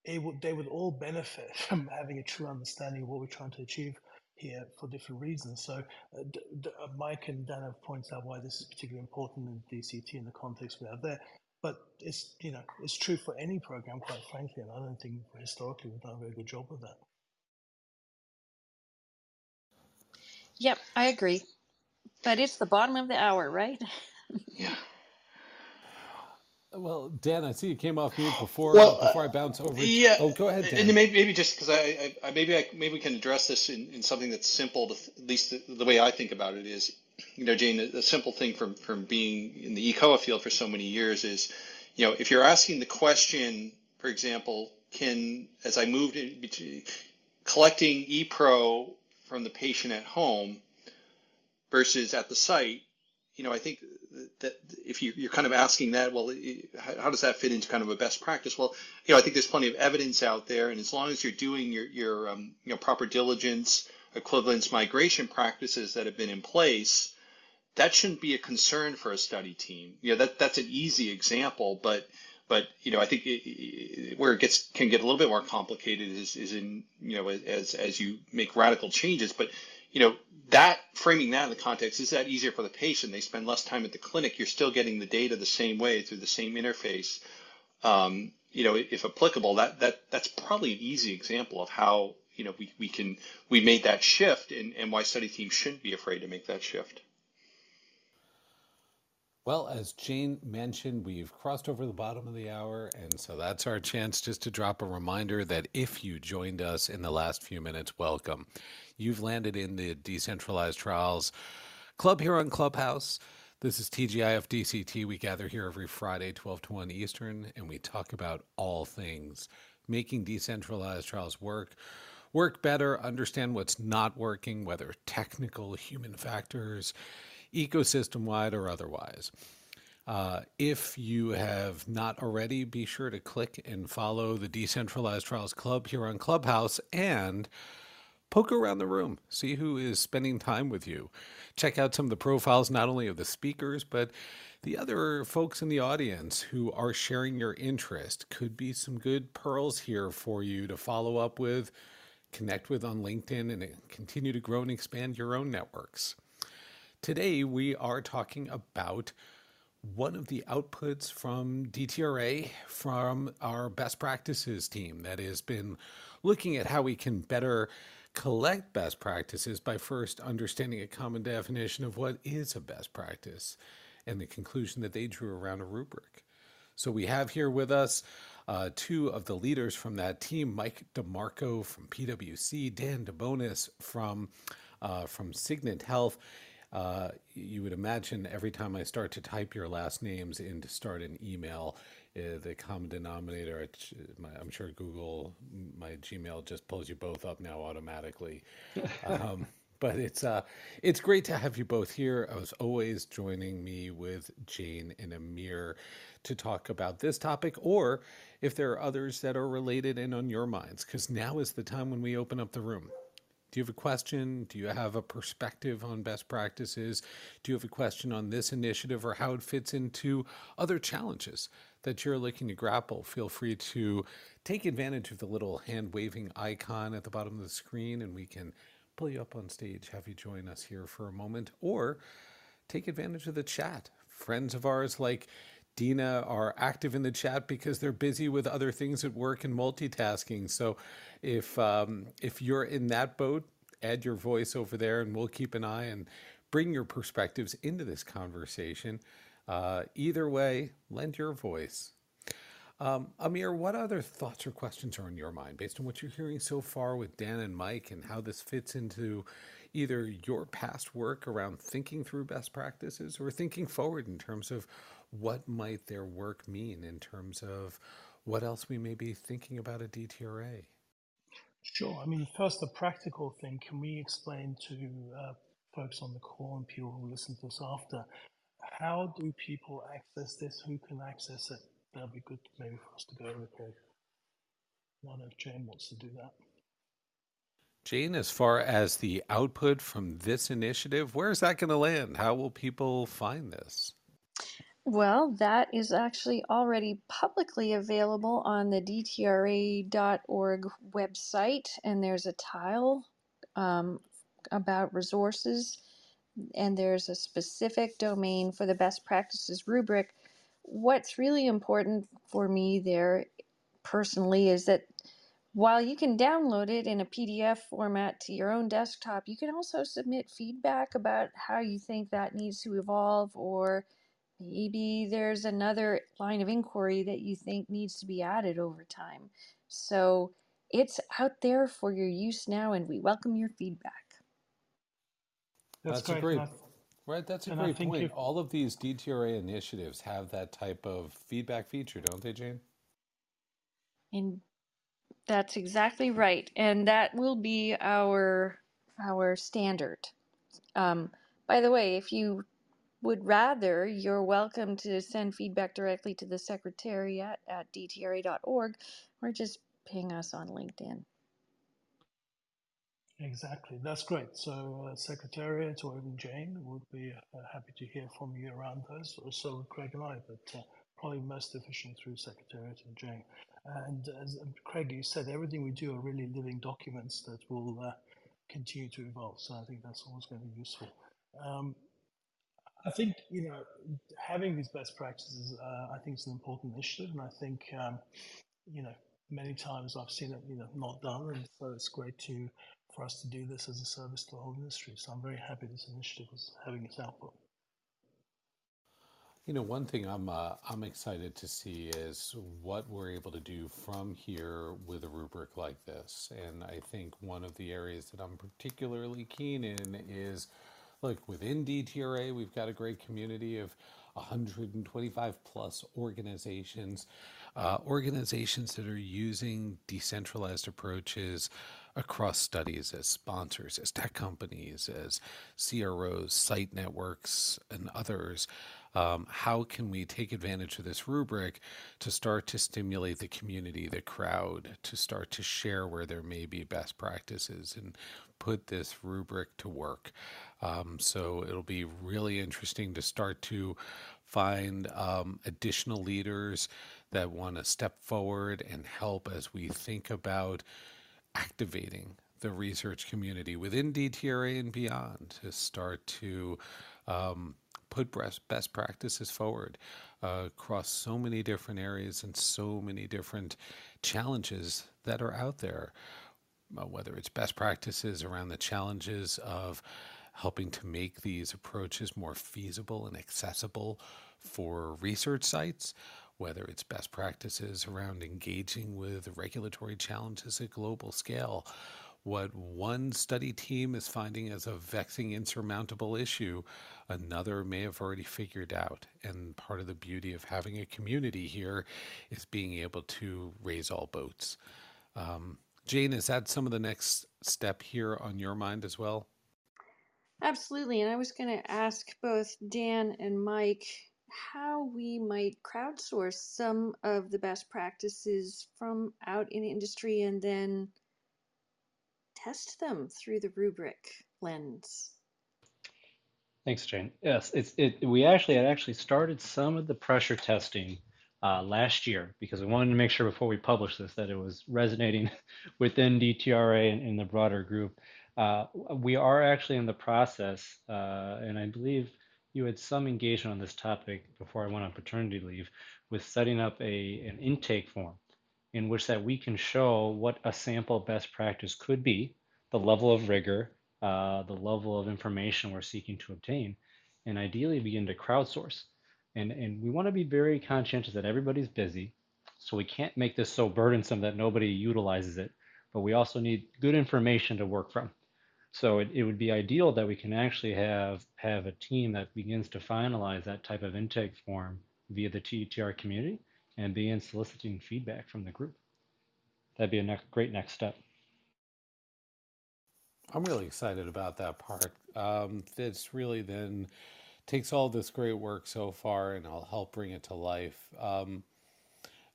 would, they would all benefit from having a true understanding of what we're trying to achieve here for different reasons. So uh, d- d- uh, Mike and Dan have pointed out why this is particularly important in DCT in the context we have there. But it's you know it's true for any program, quite frankly, and I don't think historically we've done a very good job of that. Yep, I agree. But it's the bottom of the hour, right? Yeah. Well, Dan, I see you came off mute before Well, uh, before I bounce over. To, yeah, oh, go ahead, Dan. and maybe, maybe just because I, I, maybe I maybe we can address this in, in something that's simple. To, at least the, the way I think about it is, you know, Jane, the, simple thing from from being in the ECOA field for so many years is, you know, if you're asking the question, for example, can as I moved in between collecting ePro from the patient at home versus at the site, you know, I think that if you, are kind of asking that, well, how does that fit into kind of a best practice? Well, you know, I think there's plenty of evidence out there, and as long as you're doing your, your um, you know, proper diligence, equivalence migration practices that have been in place, that shouldn't be a concern for a study team. You know, that that's an easy example, but but you know, I think it, it, where it gets can get a little bit more complicated is, is in you know as as you make radical changes. But you know, that framing that in the context is that easier for the patient. They spend less time at the clinic. You're still getting the data the same way through the same interface. Um, you know, if applicable, that that that's probably an easy example of how you know we, we can we made that shift and, and why study teams shouldn't be afraid to make that shift. Well, as Jane mentioned, we've crossed over the bottom of the hour, and so that's our chance just to drop a reminder that if you joined us in the last few minutes, welcome. You've landed in the Decentralized Trials Club here on Clubhouse. This is TGIF DCT. We gather here every Friday, 12 to 1 Eastern, and we talk about all things making decentralized trials work, work better, understand what's not working, whether technical, human factors, ecosystem wide, or otherwise. Uh, if you have not already, be sure to click and follow the Decentralized Trials Club here on Clubhouse and poke around the room, see who is spending time with you. Check out some of the profiles, not only of the speakers, but the other folks in the audience who are sharing your interest. Could be some good pearls here for you to follow up with, connect with on LinkedIn, and continue to grow and expand your own networks. Today, we are talking about one of the outputs from DTRA from our best practices team that has been looking at how we can better collect best practices by first understanding a common definition of what is a best practice and the conclusion that they drew around a rubric. So we have here with us uh, two of the leaders from that team, Mike DeMarco from PwC, Dan DeBonis from uh, from Signant Health. Uh, you would imagine every time I start to type your last names in to start an email, uh, the common denominator. I'm sure Google, my Gmail just pulls you both up now automatically. um, but it's uh, it's great to have you both here. As always, joining me with Jane and Amir to talk about this topic, or if there are others that are related and on your minds, because now is the time when we open up the room. Do you have a question? Do you have a perspective on best practices? Do you have a question on this initiative or how it fits into other challenges that you're looking to grapple? Feel free to take advantage of the little hand waving icon at the bottom of the screen and we can pull you up on stage, have you join us here for a moment, or take advantage of the chat. Friends of ours like Dina are active in the chat because they're busy with other things at work and multitasking. So if um, if you're in that boat, add your voice over there, and we'll keep an eye and bring your perspectives into this conversation. Uh, either way, lend your voice. Um, Amir, what other thoughts or questions are on your mind based on what you're hearing so far with Dan and Mike and how this fits into either your past work around thinking through best practices or thinking forward in terms of what might their work mean in terms of what else we may be thinking about a DTRA? Sure. I mean, first, the practical thing. Can we explain to uh, folks on the call and people who listen to us after how do people access this? Who can access it? That'd be good maybe for us to go over. Okay. I don't know if Jane wants to do that. Jane, as far as the output from this initiative, where is that going to land? How will people find this? Well, that is actually already publicly available on the DTRA.org website, and there's a tile um, about resources, and there's a specific domain for the best practices rubric. What's really important for me there personally is that while you can download it in a PDF format to your own desktop, you can also submit feedback about how you think that needs to evolve or Maybe there's another line of inquiry that you think needs to be added over time. So it's out there for your use now, and we welcome your feedback. That's, that's a great, right. That's a great point. You... All of these DTRA initiatives have that type of feedback feature, don't they, Jane? And that's exactly right, and that will be our our standard. Um, by the way, if you would rather, you're welcome to send feedback directly to the secretariat at dtra.org or just ping us on LinkedIn. Exactly, that's great. So, uh, Secretariat or even Jane would be uh, happy to hear from you around those, or so would Craig and I, but uh, probably most efficient through Secretariat and Jane. And as um, Craig, you said, everything we do are really living documents that will uh, continue to evolve. So, I think that's always going to be useful. Um, I think you know having these best practices. Uh, I think is an important initiative, and I think um, you know many times I've seen it you know not done, and so it's great to for us to do this as a service to the whole industry. So I'm very happy this initiative is having its output. You know, one thing I'm uh, I'm excited to see is what we're able to do from here with a rubric like this, and I think one of the areas that I'm particularly keen in is Look, within DTRA, we've got a great community of 125 plus organizations, uh, organizations that are using decentralized approaches across studies as sponsors, as tech companies, as CROs, site networks, and others. Um, how can we take advantage of this rubric to start to stimulate the community, the crowd, to start to share where there may be best practices and put this rubric to work? Um, so it'll be really interesting to start to find um, additional leaders that want to step forward and help as we think about activating the research community within DTRA and beyond to start to um, put best, practices forward uh, across so many different areas and so many different challenges that are out there. Uh, whether it's best practices around the challenges of helping to make these approaches more feasible and accessible for research sites, whether it's best practices around engaging with regulatory challenges at global scale. What one study team is finding as a vexing, insurmountable issue, another may have already figured out. And part of the beauty of having a community here is being able to raise all boats. Um, Jane, is that some of the next step here on your mind as well? Absolutely. And I was going to ask both Dan and Mike how we might crowdsource some of the best practices from out in industry and then test them through the rubric lens. Thanks, Jane. Yes, it's it. We actually had actually started some of the pressure testing uh, last year because we wanted to make sure before we published this that it was resonating within DTRA and in the broader group. Uh, we are actually in the process, uh, and I believe you had some engagement on this topic before I went on paternity leave, with setting up a an intake form in which that we can show what a sample best practice could be, the level of rigor, uh, the level of information we're seeking to obtain, and ideally begin to crowdsource. And, and we want to be very conscientious that everybody's busy, so we can't make this so burdensome that nobody utilizes it. But we also need good information to work from. So it, it would be ideal that we can actually have have a team that begins to finalize that type of intake form via the DTRA community and begin soliciting feedback from the group. That'd be a next, great next step. I'm really excited about that part. Um, really then takes all this great work so far and I'll help bring it to life. Um,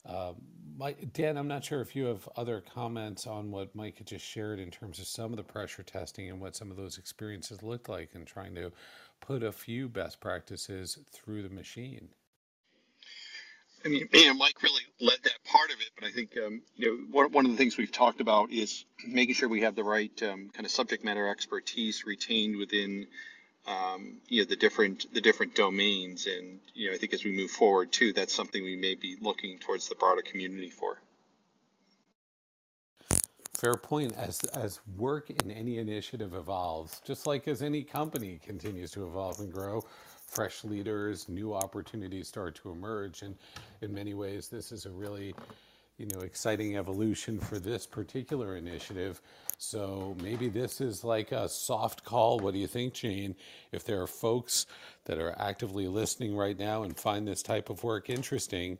uh, Mike, Dan, I'm not sure if you have other comments on what Mike had just shared in terms of some of the pressure testing and what some of those experiences looked like and trying to put a few best practices through the machine. I mean, you know, Mike really led that part of it, but I think um, you know one, of the things we've talked about is making sure we have the right um, kind of subject matter expertise retained within um, you know the different the different domains, and you know I think as we move forward too, that's something we may be looking towards the broader community for. Fair point. As as work in any initiative evolves, just like as any company continues to evolve and grow, fresh leaders, new opportunities start to emerge. And in many ways, this is a really, you know, exciting evolution for this particular initiative. So maybe this is like a soft call. What do you think, Jane? If there are folks that are actively listening right now and find this type of work interesting,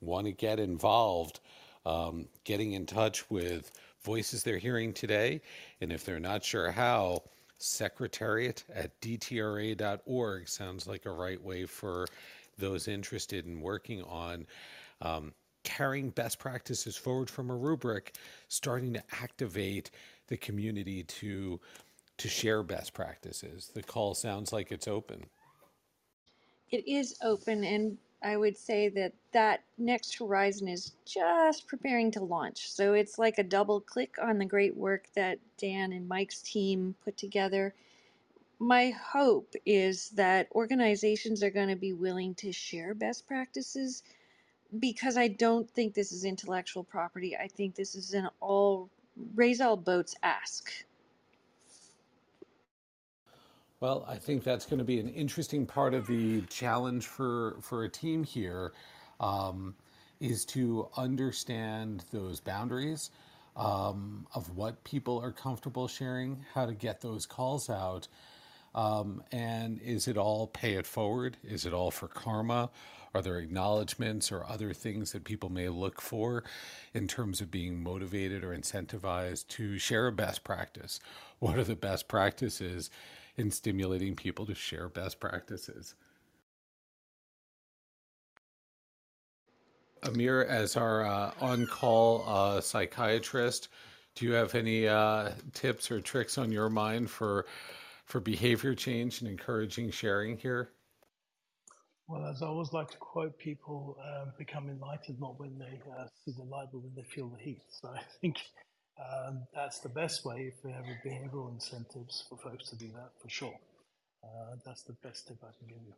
want to get involved, um, getting in touch with voices they're hearing today, and if they're not sure how, secretariat at dtra.org sounds like a right way for those interested in working on um, carrying best practices forward from a rubric, starting to activate the community to to share best practices. The call sounds like it's open. It is open, and I would say that that next horizon is just preparing to launch. So it's like a double click on the great work that Dan and Mike's team put together. My hope is that organizations are going to be willing to share best practices because I don't think this is intellectual property. I think this is an all raise all boats ask. Well, I think that's going to be an interesting part of the challenge for for a team here, um, is to understand those boundaries um, of what people are comfortable sharing, how to get those calls out, um, and is it all pay it forward? Is it all for karma? Are there acknowledgments or other things that people may look for in terms of being motivated or incentivized to share a best practice? What are the best practices? in stimulating people to share best practices. Amir, as our uh, on call uh, psychiatrist, do you have any uh, tips or tricks on your mind for for behavior change and encouraging sharing here? Well, as I always like to quote, people um, become enlightened not when they uh, see the light, but when they feel the heat. So I think um, that's the best way if we have behavioral incentives for folks to do that for sure. Uh, that's the best tip I can give you.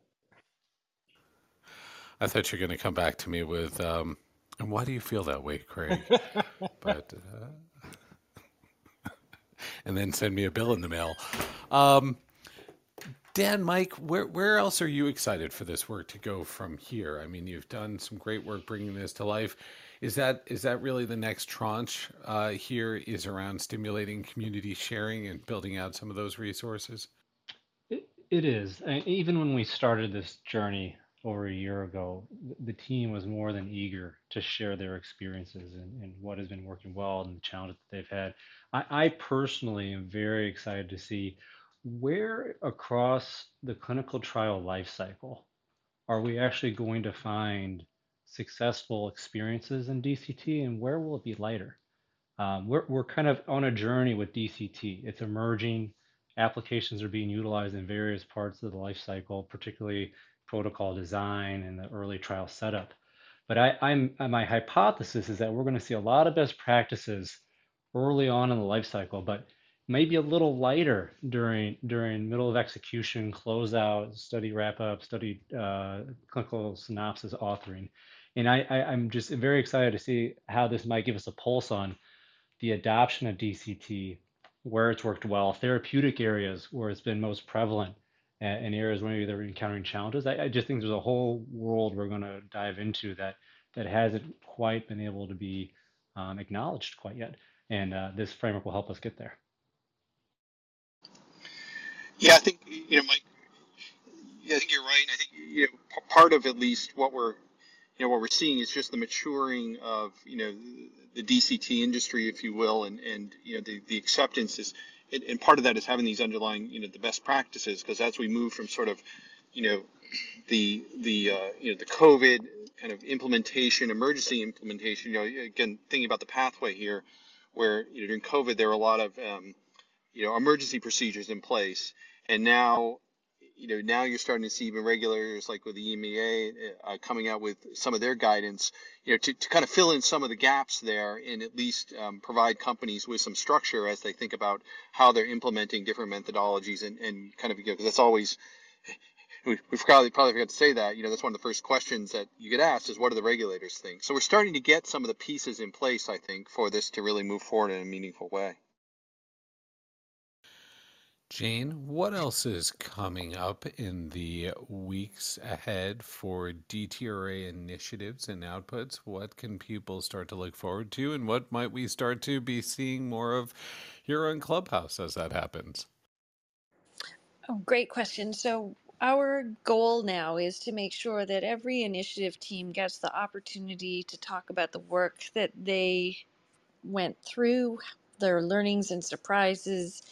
I thought you were going to come back to me with, um, and why do you feel that way, Craig? but uh, and then send me a bill in the mail. Um, Dan, Mike, where where else are you excited for this work to go from here? I mean, you've done some great work bringing this to life. Is that is that really the next tranche uh, here? Is around stimulating community sharing and building out some of those resources? It, it is. even when we started this journey over a year ago, the team was more than eager to share their experiences and, and what has been working well and the challenges that they've had. I, I personally am very excited to see where across the clinical trial life cycle are we actually going to find successful experiences in DCT and where will it be lighter? Um, we're, we're kind of on a journey with DCT. It's emerging. Applications are being utilized in various parts of the life cycle, particularly protocol design and the early trial setup. But I, I'm my hypothesis is that we're going to see a lot of best practices early on in the life cycle, but maybe a little lighter during during middle of execution, closeout, study wrap up, study uh, clinical synopsis authoring. And I, I, I'm just very excited to see how this might give us a pulse on the adoption of DCT, where it's worked well, therapeutic areas where it's been most prevalent, and, areas where maybe they're encountering challenges. I, I just think there's a whole world we're going to dive into that that hasn't quite been able to be um, acknowledged quite yet. And uh, this framework will help us get there. Yeah, I think you know, Mike. I think you're right. I think you know, part of at least what we're you know what we're seeing is just the maturing of you know the DCT industry, if you will, and and you know the the acceptance is, and part of that is having these underlying you know the best practices because as we move from sort of you know the the uh, you know the COVID kind of implementation, emergency implementation. You know, again, thinking about the pathway here, where you know, during COVID there were a lot of um, you know emergency procedures in place, and now you know now you're starting to see even regulators like with the EMEA uh, coming out with some of their guidance, you know, to, to kind of fill in some of the gaps there and at least um, provide companies with some structure as they think about how they're implementing different methodologies and, and kind of because you know, that's always we, we probably probably forgot to say that. You know, that's one of the first questions that you get asked is what do the regulators think? So we're starting to get some of the pieces in place, I think, for this to really move forward in a meaningful way. Jane, what else is coming up in the weeks ahead for DTRA initiatives and outputs? What can people start to look forward to, and what might we start to be seeing more of here on Clubhouse as that happens? Oh, great question. So, our goal now is to make sure that every initiative team gets the opportunity to talk about the work that they went through, their learnings and surprises,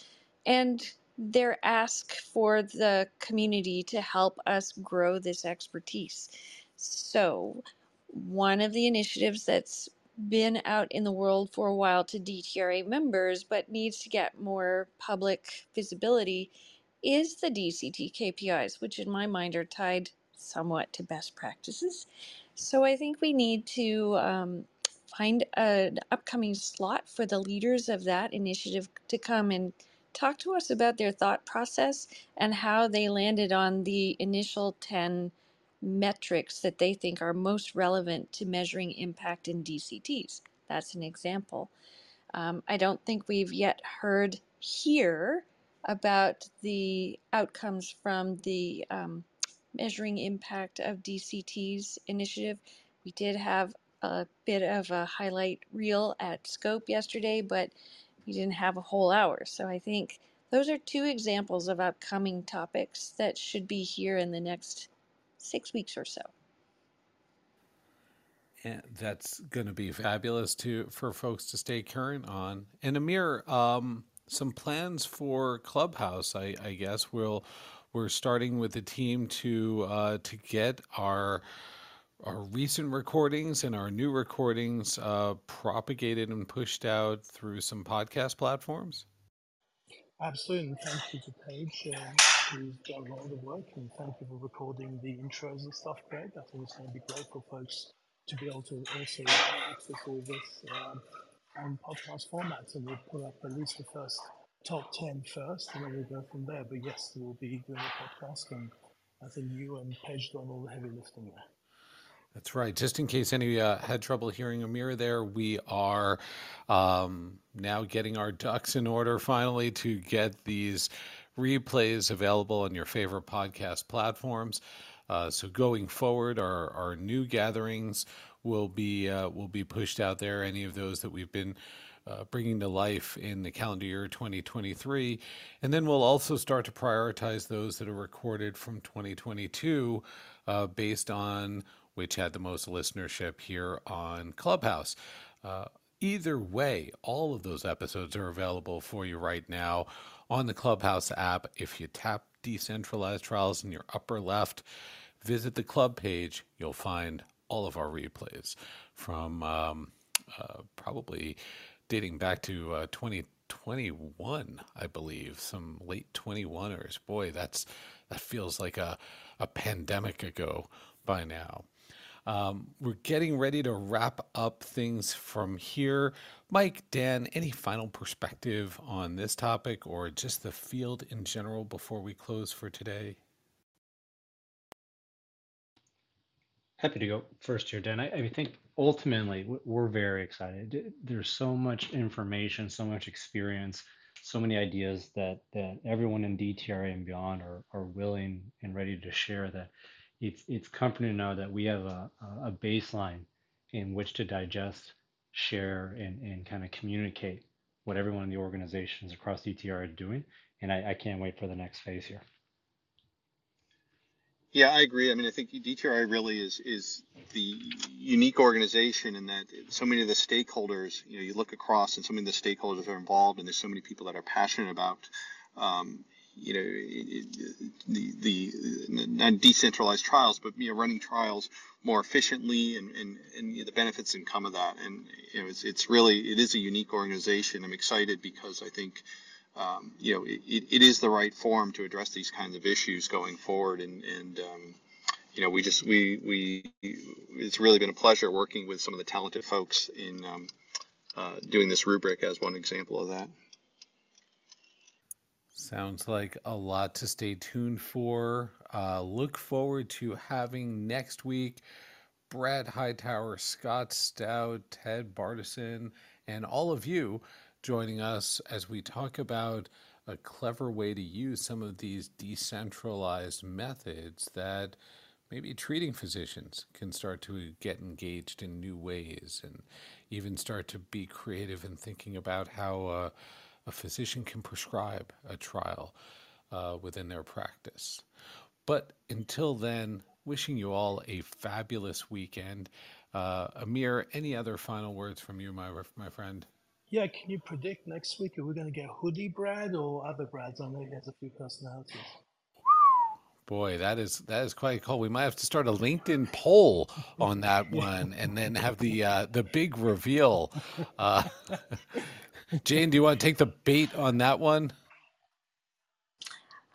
and their ask for the community to help us grow this expertise. So, one of the initiatives that's been out in the world for a while to DTRA members but needs to get more public visibility is the DCT KPIs, which in my mind are tied somewhat to best practices. So I think we need to um, find an upcoming slot for the leaders of that initiative to come and talk to us about their thought process and how they landed on the initial 10 metrics that they think are most relevant to measuring impact in DCTs. That's an example. Um, I don't think we've yet heard here about the outcomes from the um, Measuring Impact of DCTs initiative. We did have a bit of a highlight reel at Scope yesterday, but we didn't have a whole hour. So I think those are two examples of upcoming topics that should be here in the next six weeks or so. And that's going to be fabulous to for folks to stay current on. And Amir, um, some plans for Clubhouse. I, I guess we'll we're starting with the team to uh, to get our our recent recordings and our new recordings uh, propagated and pushed out through some podcast platforms. Absolutely. And Thank you to Paige, uh, who's done a lot of the work, and thank you for recording the intros and stuff, Craig. I think it's going to be great for folks to be able to also access all this. Um, on podcast formats, and we'll put up at least the first top 10 first, and then we'll go from there. But yes, we'll be doing a podcast, and I think you and Paige done all the heavy lifting there. That's right. Just in case any uh, had trouble hearing Amir there, we are um, now getting our ducks in order finally to get these replays available on your favorite podcast platforms. Uh, so going forward, our, our new gatherings will be uh, will be pushed out there. Any of those that we've been uh, bringing to life in the calendar year 2023, and then we'll also start to prioritize those that are recorded from 2022, uh, based on which had the most listenership here on Clubhouse. Uh, either way, all of those episodes are available for you right now on the Clubhouse app. If you tap decentralized trials in your upper left, visit the club page, you'll find all of our replays from um, uh, probably dating back to uh, 2021, I believe, some late 21ers. Boy, that's that feels like a, a pandemic ago by now. Um, we're getting ready to wrap up things from here. Mike, Dan, any final perspective on this topic or just the field in general before we close for today? Happy to go first here, Dan. I, I think ultimately we're very excited. There's so much information, so much experience, so many ideas that that everyone in DTRA and beyond are, are willing and ready to share that it's it's comforting to know that we have a, a baseline in which to digest, share, and, and kind of communicate what everyone in the organizations across DTRA are doing. And I, I can't wait for the next phase here. Yeah, I agree. I mean, I think DTRA really is is the unique organization in that so many of the stakeholders, you know, you look across and so many of the stakeholders are involved, and there's so many people that are passionate about, um, you know, the the not decentralized trials, but you know, running trials more efficiently and and, and you know, the benefits and come of that. And you know, it's it's really it is a unique organization. I'm excited because I think um, you know, it, it is the right forum to address these kinds of issues going forward. And, and um, you know, we just, we, we, it's really been a pleasure working with some of the talented folks in um, uh, doing this rubric as one example of that. Sounds like a lot to stay tuned for. Uh, look forward to having next week Brad Hightower, Scott Stout, Ted Bartison, and all of you joining us as we talk about a clever way to use some of these decentralized methods that maybe treating physicians can start to get engaged in new ways and even start to be creative in thinking about how uh, a physician can prescribe a trial uh, within their practice. But until then, wishing you all a fabulous weekend. Uh, Amir, any other final words from you, my, my friend? Yeah, can you predict next week? Are we're going to get Hoodie Brad or other Brads? I know he has a few personalities. Boy, that is that is quite cool. We might have to start a LinkedIn poll on that one, and then have the uh, the big reveal. Uh, Jane, do you want to take the bait on that one?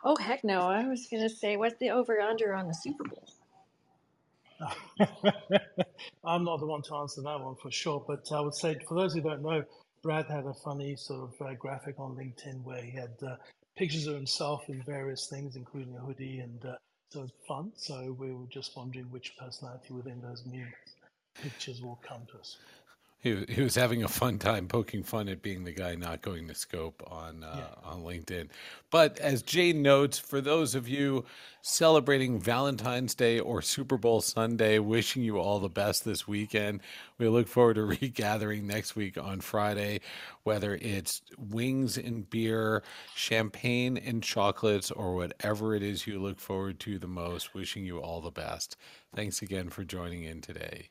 Oh heck no! I was gonna say, what's the over under on the Super Bowl? I'm not the one to answer that one for sure, but I would say for those who don't know, Brad had a funny sort of uh, graphic on LinkedIn where he had uh, pictures of himself in various things, including a hoodie, and uh, so it was fun. So we were just wondering which personality within those meme pictures will come to us he, he was having a fun time poking fun at being the guy not going to scope on uh, yeah. on LinkedIn. But as Jane notes, for those of you celebrating Valentine's Day or Super Bowl Sunday, wishing you all the best this weekend. We look forward to regathering next week on Friday, whether it's wings and beer, champagne and chocolates, or whatever it is you look forward to the most. Wishing you all the best. Thanks again for joining in today.